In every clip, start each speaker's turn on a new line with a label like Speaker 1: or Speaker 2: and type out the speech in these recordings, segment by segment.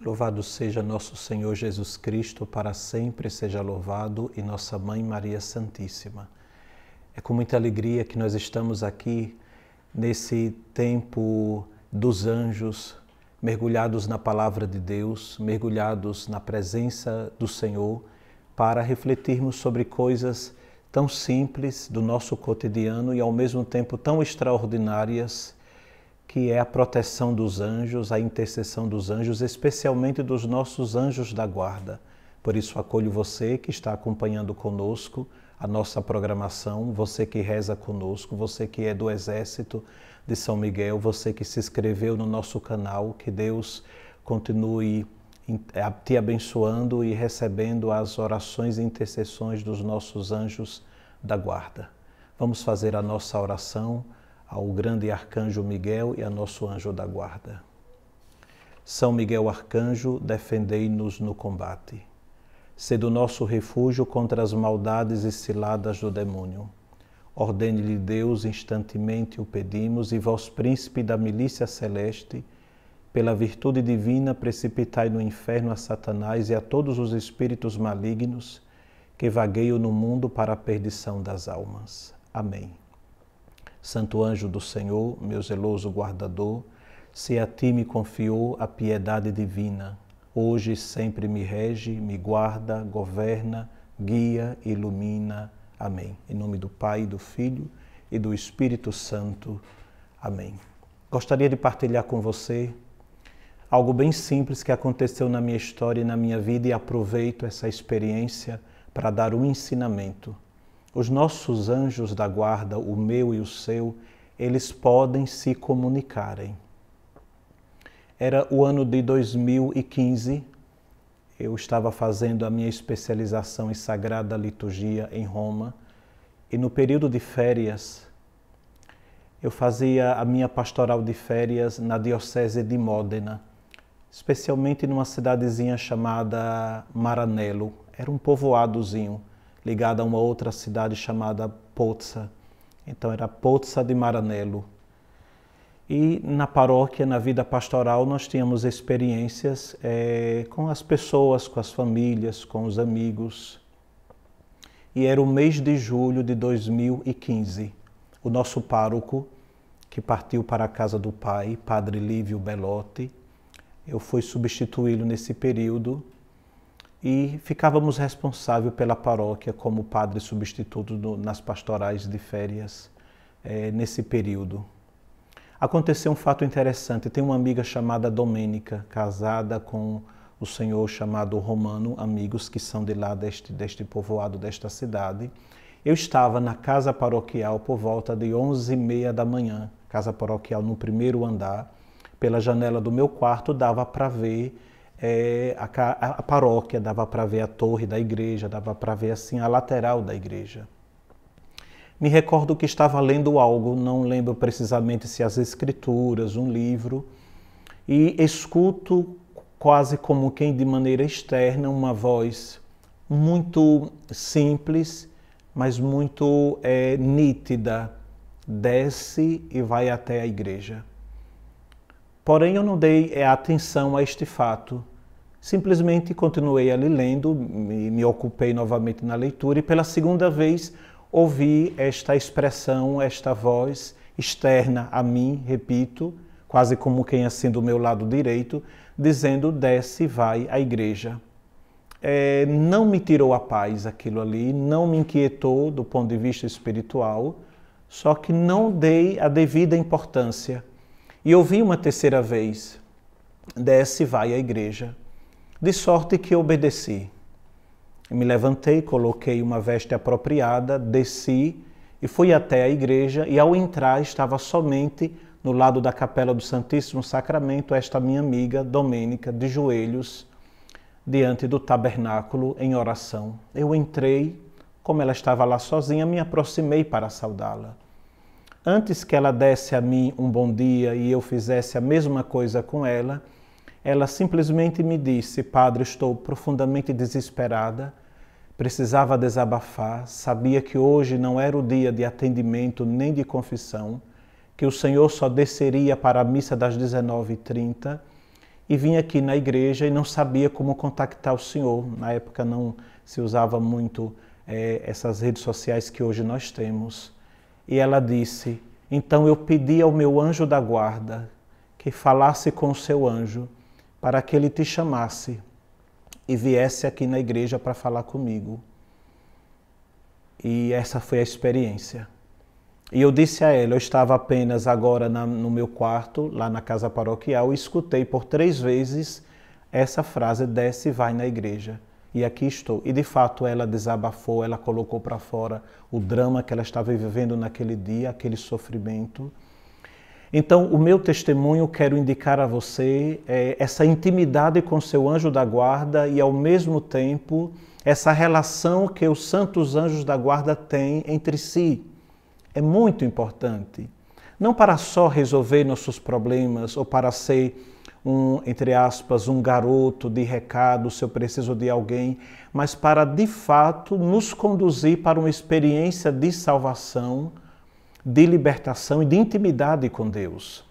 Speaker 1: Louvado seja nosso Senhor Jesus Cristo, para sempre seja louvado, e nossa Mãe Maria Santíssima. É com muita alegria que nós estamos aqui nesse tempo dos anjos, mergulhados na palavra de Deus, mergulhados na presença do Senhor, para refletirmos sobre coisas tão simples do nosso cotidiano e ao mesmo tempo tão extraordinárias que é a proteção dos anjos, a intercessão dos anjos, especialmente dos nossos anjos da guarda. Por isso, acolho você que está acompanhando conosco a nossa programação, você que reza conosco, você que é do Exército de São Miguel, você que se inscreveu no nosso canal, que Deus continue te abençoando e recebendo as orações e intercessões dos nossos anjos da guarda. Vamos fazer a nossa oração ao grande arcanjo Miguel e a nosso anjo da guarda. São Miguel Arcanjo, defendei-nos no combate. Sede o nosso refúgio contra as maldades e ciladas do demônio. Ordene-lhe Deus, instantemente o pedimos, e vós, príncipe da milícia celeste, pela virtude divina, precipitai no inferno a Satanás e a todos os espíritos malignos que vagueiam no mundo para a perdição das almas. Amém. Santo anjo do Senhor, meu zeloso guardador, se a ti me confiou a piedade divina, hoje sempre me rege, me guarda, governa, guia, ilumina. Amém. Em nome do Pai, do Filho e do Espírito Santo. Amém. Gostaria de partilhar com você algo bem simples que aconteceu na minha história e na minha vida e aproveito essa experiência para dar um ensinamento os nossos anjos da guarda, o meu e o seu, eles podem se comunicarem. Era o ano de 2015, eu estava fazendo a minha especialização em Sagrada Liturgia em Roma, e no período de férias, eu fazia a minha pastoral de férias na Diocese de Módena, especialmente numa cidadezinha chamada Maranello. Era um povoadozinho ligada a uma outra cidade chamada Pozza. Então era Pozza de Maranello. E na paróquia, na vida pastoral, nós tínhamos experiências é, com as pessoas, com as famílias, com os amigos. E era o mês de julho de 2015. O nosso pároco, que partiu para a casa do pai, Padre Lívio Belotti, eu fui substituí-lo nesse período e ficávamos responsáveis pela paróquia como padre substituto no, nas pastorais de férias é, nesse período. Aconteceu um fato interessante. Tem uma amiga chamada Domênica, casada com o senhor chamado Romano, amigos que são de lá deste, deste povoado, desta cidade. Eu estava na casa paroquial por volta de 11 e meia da manhã, casa paroquial no primeiro andar. Pela janela do meu quarto dava para ver é, a, a, paróquia, dava para ver a torre da igreja, dava para ver assim a lateral da igreja. Me recordo que estava lendo algo, não lembro precisamente se as escrituras, um livro, e escuto quase como quem de maneira externa uma voz muito simples, mas muito é, nítida, desce e vai até a igreja. Porém, eu não dei é, atenção a este fato. Simplesmente continuei ali lendo, me, me ocupei novamente na leitura e pela segunda vez ouvi esta expressão, esta voz externa a mim, repito, quase como quem assim do meu lado direito, dizendo: desce e vai à igreja. É, não me tirou a paz aquilo ali, não me inquietou do ponto de vista espiritual, só que não dei a devida importância e ouvi uma terceira vez: desce e vai à igreja. De sorte que obedeci. Me levantei, coloquei uma veste apropriada, desci e fui até a igreja. E ao entrar, estava somente no lado da capela do Santíssimo Sacramento esta minha amiga Domênica, de joelhos, diante do tabernáculo em oração. Eu entrei, como ela estava lá sozinha, me aproximei para saudá-la. Antes que ela desse a mim um bom dia e eu fizesse a mesma coisa com ela, ela simplesmente me disse: Padre, estou profundamente desesperada, precisava desabafar, sabia que hoje não era o dia de atendimento nem de confissão, que o Senhor só desceria para a missa das 19h30 e vim aqui na igreja e não sabia como contactar o Senhor. Na época não se usava muito é, essas redes sociais que hoje nós temos. E ela disse: Então eu pedi ao meu anjo da guarda que falasse com o seu anjo para que ele te chamasse e viesse aqui na igreja para falar comigo. E essa foi a experiência. E eu disse a ela, eu estava apenas agora na, no meu quarto, lá na casa paroquial, e escutei por três vezes essa frase: desce e vai na igreja. E aqui estou. E de fato ela desabafou, ela colocou para fora o drama que ela estava vivendo naquele dia, aquele sofrimento. Então, o meu testemunho quero indicar a você é, essa intimidade com seu anjo da guarda e, ao mesmo tempo, essa relação que os santos anjos da guarda têm entre si. É muito importante. Não para só resolver nossos problemas ou para ser um, entre aspas, um garoto de recado se eu preciso de alguém, mas para de fato nos conduzir para uma experiência de salvação de libertação e de intimidade com Deus.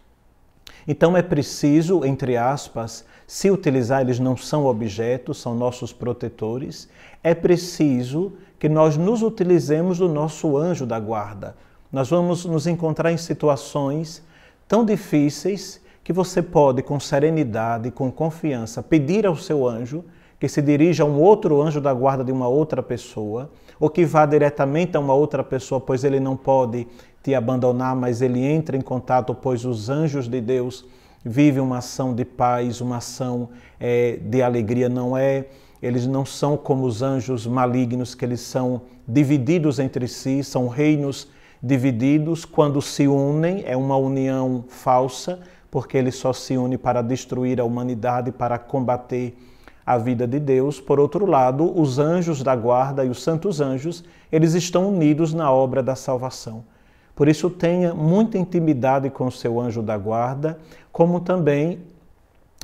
Speaker 1: Então é preciso, entre aspas, se utilizar, eles não são objetos, são nossos protetores, é preciso que nós nos utilizemos do nosso anjo da guarda. Nós vamos nos encontrar em situações tão difíceis que você pode, com serenidade, com confiança, pedir ao seu anjo que se dirija a um outro anjo da guarda de uma outra pessoa, ou que vá diretamente a uma outra pessoa, pois ele não pode te abandonar, mas ele entra em contato, pois os anjos de Deus vivem uma ação de paz, uma ação é, de alegria, não é? Eles não são como os anjos malignos, que eles são divididos entre si, são reinos divididos. Quando se unem, é uma união falsa, porque eles só se unem para destruir a humanidade, para combater a vida de Deus. Por outro lado, os anjos da guarda e os santos anjos, eles estão unidos na obra da salvação. Por isso, tenha muita intimidade com o seu anjo da guarda, como também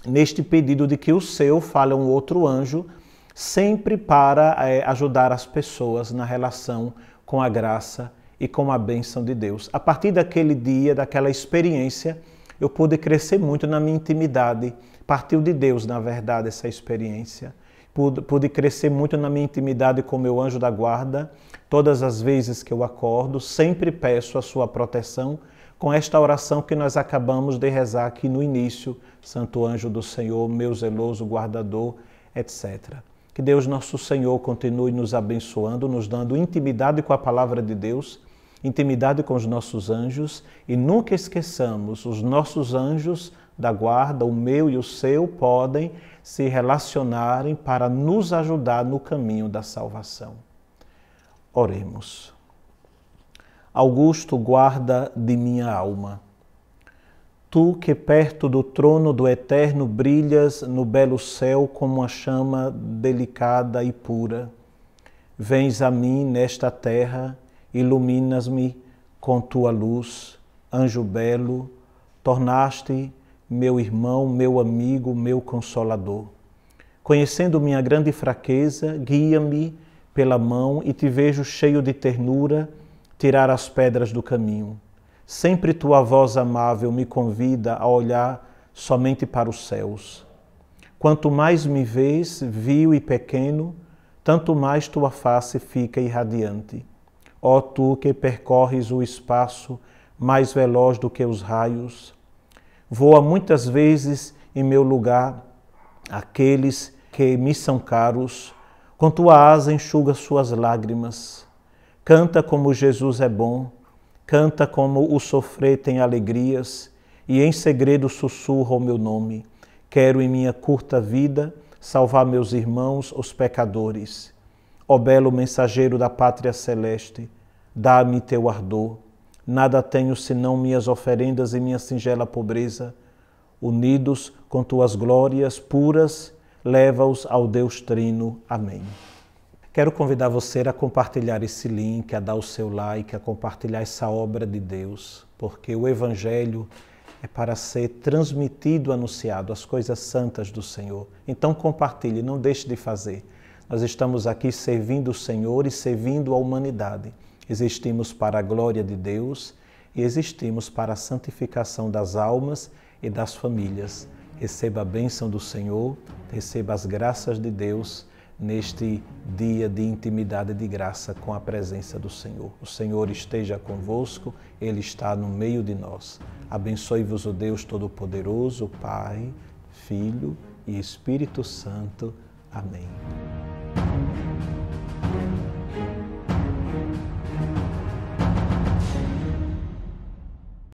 Speaker 1: neste pedido de que o seu fale a um outro anjo, sempre para é, ajudar as pessoas na relação com a graça e com a bênção de Deus. A partir daquele dia, daquela experiência, eu pude crescer muito na minha intimidade Partiu de Deus, na verdade, essa experiência. Pude, pude crescer muito na minha intimidade com meu anjo da guarda. Todas as vezes que eu acordo, sempre peço a sua proteção com esta oração que nós acabamos de rezar aqui no início. Santo anjo do Senhor, meu zeloso guardador, etc. Que Deus nosso Senhor continue nos abençoando, nos dando intimidade com a palavra de Deus, intimidade com os nossos anjos e nunca esqueçamos os nossos anjos da guarda, o meu e o seu, podem se relacionarem para nos ajudar no caminho da salvação. Oremos. Augusto, guarda de minha alma. Tu que perto do trono do Eterno brilhas no belo céu como uma chama delicada e pura, vens a mim nesta terra, iluminas-me com tua luz, anjo belo, tornaste meu irmão, meu amigo, meu consolador. Conhecendo minha grande fraqueza, guia-me pela mão e te vejo cheio de ternura tirar as pedras do caminho. Sempre tua voz amável me convida a olhar somente para os céus. Quanto mais me vês, vil e pequeno, tanto mais tua face fica irradiante. Ó tu que percorres o espaço mais veloz do que os raios, Voa muitas vezes em meu lugar aqueles que me são caros, com tua asa enxuga suas lágrimas. Canta como Jesus é bom, canta como o sofrer tem alegrias, e em segredo sussurra o meu nome. Quero em minha curta vida salvar meus irmãos, os pecadores. Ó belo mensageiro da pátria celeste, dá-me teu ardor Nada tenho senão minhas oferendas e minha singela pobreza. Unidos com tuas glórias puras, leva-os ao Deus Trino. Amém. Quero convidar você a compartilhar esse link, a dar o seu like, a compartilhar essa obra de Deus, porque o Evangelho é para ser transmitido, anunciado, as coisas santas do Senhor. Então compartilhe, não deixe de fazer. Nós estamos aqui servindo o Senhor e servindo a humanidade. Existimos para a glória de Deus e existimos para a santificação das almas e das famílias. receba a bênção do Senhor, receba as graças de Deus neste dia de intimidade e de graça com a presença do Senhor. O Senhor esteja convosco, Ele está no meio de nós. Abençoe-vos o Deus Todo-Poderoso, Pai, Filho e Espírito Santo. Amém.